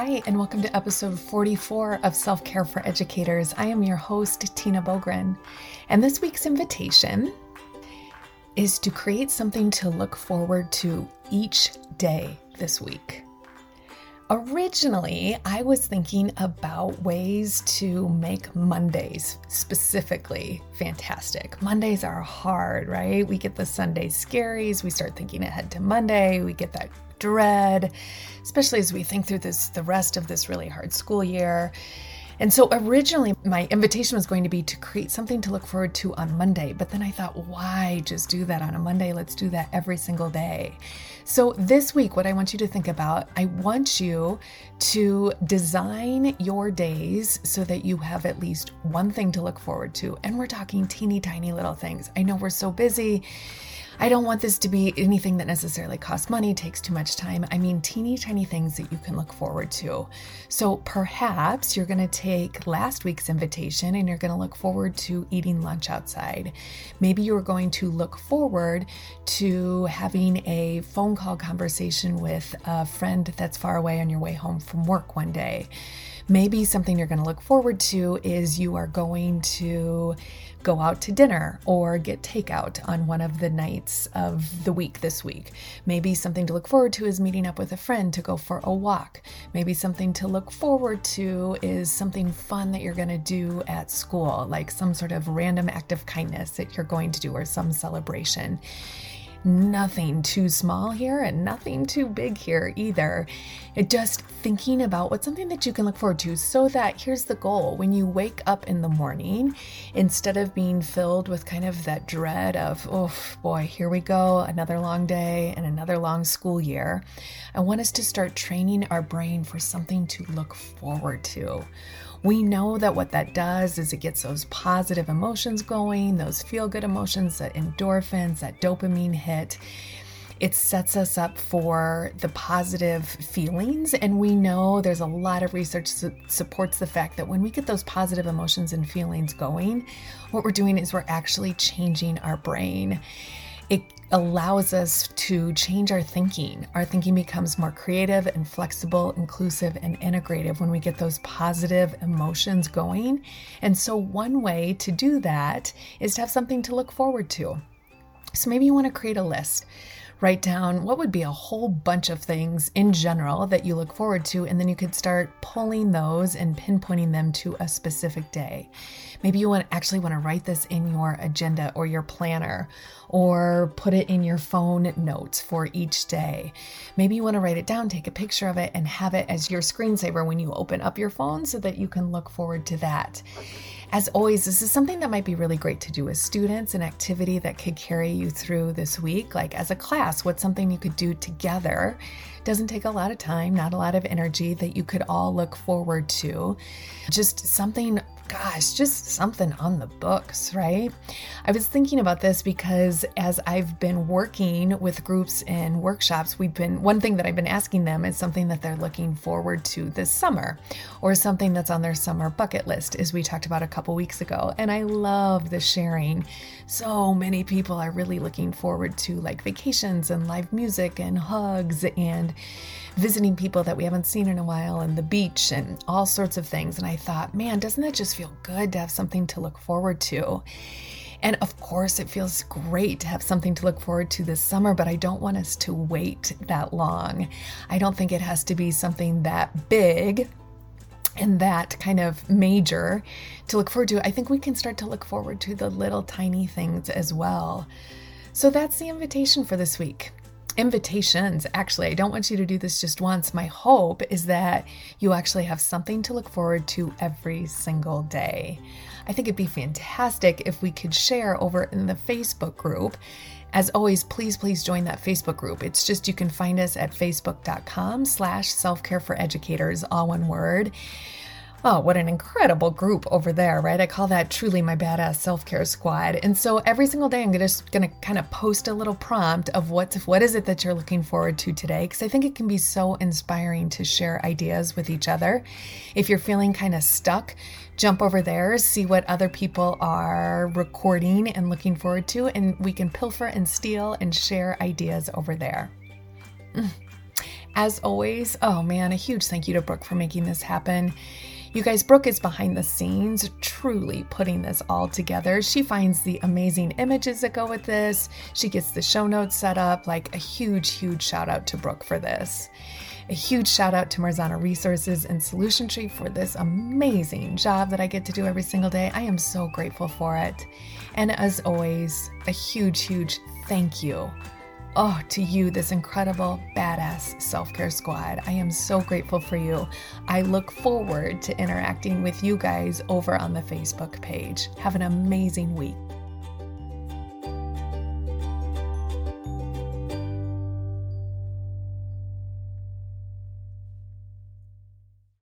Hi, and welcome to episode 44 of Self Care for Educators. I am your host, Tina Boogren, and this week's invitation is to create something to look forward to each day this week. Originally, I was thinking about ways to make Mondays specifically fantastic. Mondays are hard, right? We get the Sunday scaries, we start thinking ahead to Monday, we get that dread, especially as we think through this the rest of this really hard school year. And so originally, my invitation was going to be to create something to look forward to on Monday. But then I thought, why just do that on a Monday? Let's do that every single day. So this week, what I want you to think about, I want you to design your days so that you have at least one thing to look forward to. And we're talking teeny tiny little things. I know we're so busy I don't want this to be anything that necessarily costs money, takes too much time. I mean, teeny tiny things that you can look forward to. So perhaps you're going to take last week's invitation and you're going to look forward to eating lunch outside. Maybe you're going to look forward to having a phone call conversation with a friend that's far away on your way home from work one day. Maybe something you're going to look forward to is you are going to go out to dinner or get takeout on one of the nights of the week this week. Maybe something to look forward to is meeting up with a friend to go for a walk. Maybe something to look forward to is something fun that you're going to do at school, like some sort of random act of kindness that you're going to do or some celebration nothing too small here and nothing too big here either. It just thinking about what's something that you can look forward to so that here's the goal when you wake up in the morning, instead of being filled with kind of that dread of, oh boy, here we go, another long day and another long school year, I want us to start training our brain for something to look forward to we know that what that does is it gets those positive emotions going, those feel good emotions, that endorphins, that dopamine hit. It sets us up for the positive feelings. And we know there's a lot of research that supports the fact that when we get those positive emotions and feelings going, what we're doing is we're actually changing our brain it allows us to change our thinking. Our thinking becomes more creative and flexible, inclusive, and integrative when we get those positive emotions going. And so, one way to do that is to have something to look forward to. So, maybe you want to create a list write down what would be a whole bunch of things in general that you look forward to, and then you could start pulling those and pinpointing them to a specific day. Maybe you want actually want to write this in your agenda or your planner or put it in your phone notes for each day. Maybe you want to write it down, take a picture of it, and have it as your screensaver when you open up your phone so that you can look forward to that. As always, this is something that might be really great to do with students, an activity that could carry you through this week. Like as a class, what's something you could do together? Doesn't take a lot of time, not a lot of energy that you could all look forward to. Just something gosh, just something on the books, right? I was thinking about this because as I've been working with groups and workshops, we've been one thing that I've been asking them is something that they're looking forward to this summer or something that's on their summer bucket list, as we talked about a couple weeks ago. And I love the sharing. So many people are really looking forward to like vacations and live music and hugs and visiting people that we haven't seen in a while and the beach and all sorts of things. And I thought, man, doesn't that just feel good to have something to look forward to? And of course, it feels great to have something to look forward to this summer, but I don't want us to wait that long. I don't think it has to be something that big and that kind of major to look forward to. I think we can start to look forward to the little tiny things as well. So that's the invitation for this week invitations. Actually, I don't want you to do this just once. My hope is that you actually have something to look forward to every single day. I think it'd be fantastic if we could share over in the Facebook group. As always, please, please join that Facebook group. It's just you can find us at facebook.com slash self-care for educators, all one word. Oh, what an incredible group over there, right? I call that truly my badass self care squad. And so every single day, I'm just to kind of post a little prompt of what's what is it that you're looking forward to today? Because I think it can be so inspiring to share ideas with each other. If you're feeling kind of stuck, jump over there, see what other people are recording and looking forward to, and we can pilfer and steal and share ideas over there. Mm. As always, oh man, a huge thank you to Brooke for making this happen. You guys, Brooke is behind the scenes, truly putting this all together. She finds the amazing images that go with this. She gets the show notes set up. Like a huge, huge shout out to Brooke for this. A huge shout out to Marzano Resources and Solution Tree for this amazing job that I get to do every single day. I am so grateful for it. And as always, a huge, huge thank you Oh, to you, this incredible, badass self care squad. I am so grateful for you. I look forward to interacting with you guys over on the Facebook page. Have an amazing week.